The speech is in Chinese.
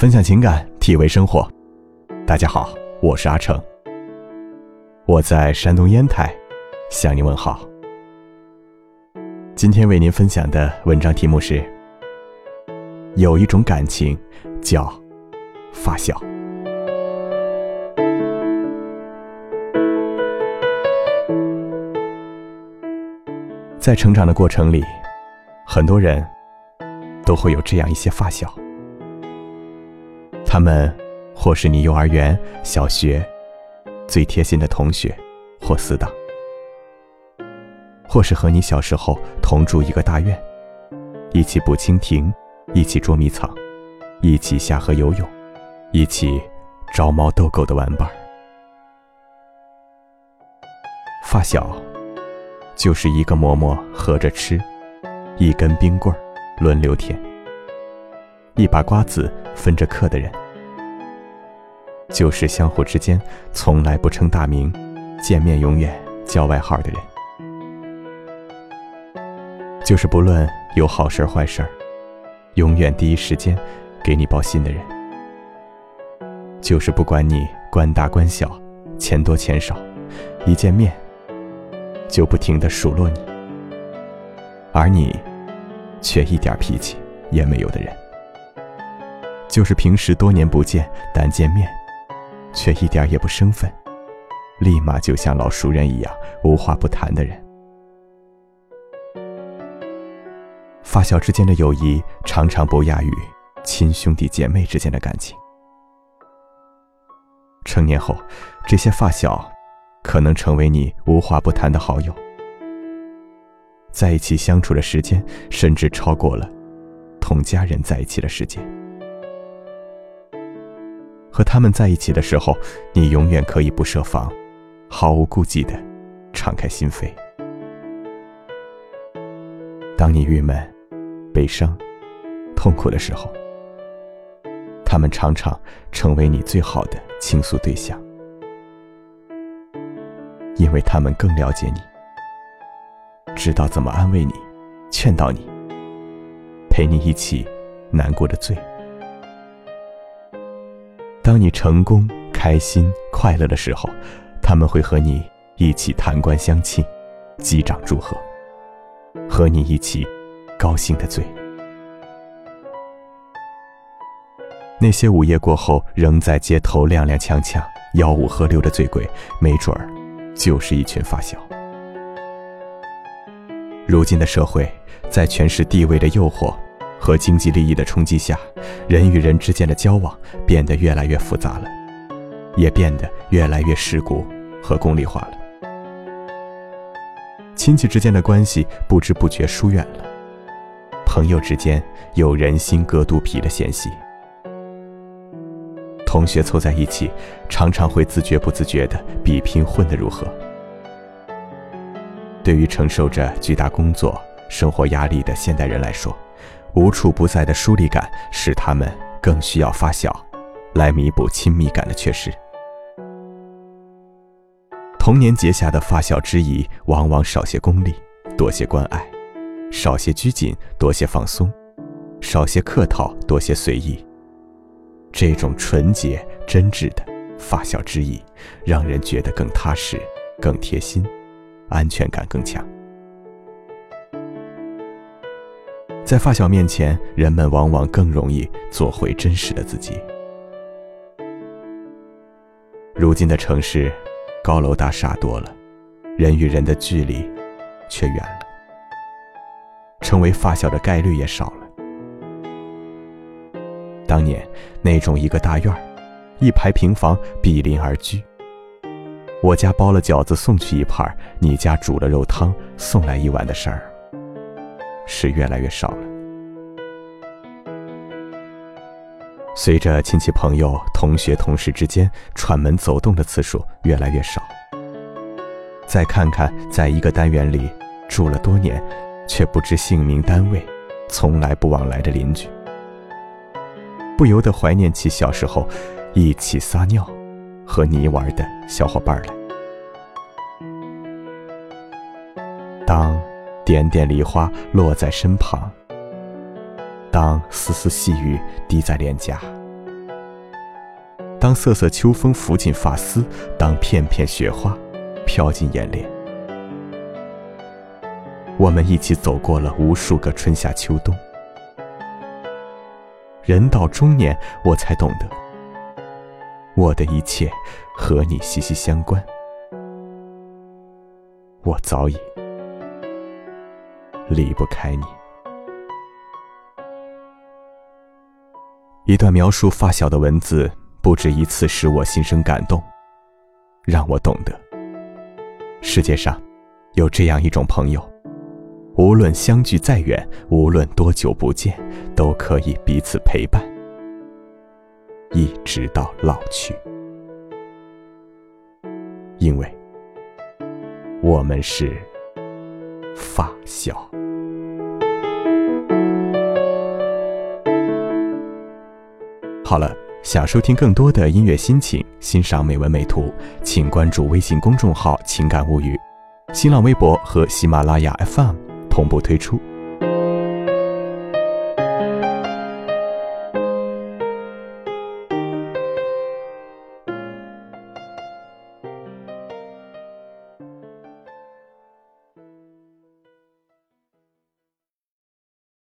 分享情感，体味生活。大家好，我是阿成。我在山东烟台向您问好。今天为您分享的文章题目是：有一种感情叫发小。在成长的过程里，很多人都会有这样一些发小。他们，或是你幼儿园、小学最贴心的同学或死党，或是和你小时候同住一个大院，一起捕蜻蜓，一起捉迷藏，一起下河游泳，一起招猫逗狗的玩伴儿。发小，就是一个馍馍合着吃，一根冰棍儿轮流舔。一把瓜子分着嗑的人，就是相互之间从来不称大名，见面永远叫外号的人，就是不论有好事坏事永远第一时间给你报信的人，就是不管你官大官小，钱多钱少，一见面就不停的数落你，而你却一点脾气也没有的人。就是平时多年不见，但见面，却一点也不生分，立马就像老熟人一样无话不谈的人。发小之间的友谊常常不亚于亲兄弟姐妹之间的感情。成年后，这些发小可能成为你无话不谈的好友，在一起相处的时间甚至超过了同家人在一起的时间。和他们在一起的时候，你永远可以不设防，毫无顾忌的敞开心扉。当你郁闷、悲伤、痛苦的时候，他们常常成为你最好的倾诉对象，因为他们更了解你，知道怎么安慰你、劝导你，陪你一起难过的醉。当你成功、开心、快乐的时候，他们会和你一起弹冠相庆，击掌祝贺，和你一起高兴的醉。那些午夜过后仍在街头踉踉跄跄、吆五喝六的醉鬼，没准儿就是一群发小。如今的社会，在全是地位的诱惑。和经济利益的冲击下，人与人之间的交往变得越来越复杂了，也变得越来越世故和功利化了。亲戚之间的关系不知不觉疏远了，朋友之间有人心隔肚皮的嫌隙，同学凑在一起，常常会自觉不自觉的比拼混得如何。对于承受着巨大工作、生活压力的现代人来说，无处不在的疏离感，使他们更需要发小，来弥补亲密感的缺失。童年结下的发小之谊，往往少些功利，多些关爱；少些拘谨，多些放松；少些客套，多些随意。这种纯洁真挚的发小之谊，让人觉得更踏实、更贴心，安全感更强。在发小面前，人们往往更容易做回真实的自己。如今的城市，高楼大厦多了，人与人的距离却远了，成为发小的概率也少了。当年那种一个大院儿，一排平房比邻而居，我家包了饺子送去一盘，你家煮了肉汤送来一碗的事儿。是越来越少了。随着亲戚朋友、同学同事之间串门走动的次数越来越少，再看看在一个单元里住了多年，却不知姓名、单位，从来不往来的邻居，不由得怀念起小时候一起撒尿、和泥玩的小伙伴来。当。点点梨花落在身旁，当丝丝细雨滴在脸颊，当瑟瑟秋风拂进发丝，当片片雪花飘进眼帘。我们一起走过了无数个春夏秋冬。人到中年，我才懂得，我的一切和你息息相关。我早已离不开你。一段描述发小的文字，不止一次使我心生感动，让我懂得，世界上有这样一种朋友。无论相距再远，无论多久不见，都可以彼此陪伴，一直到老去。因为，我们是发小。好了，想收听更多的音乐心情，欣赏美文美图，请关注微信公众号“情感物语”，新浪微博和喜马拉雅 FM。同步推出。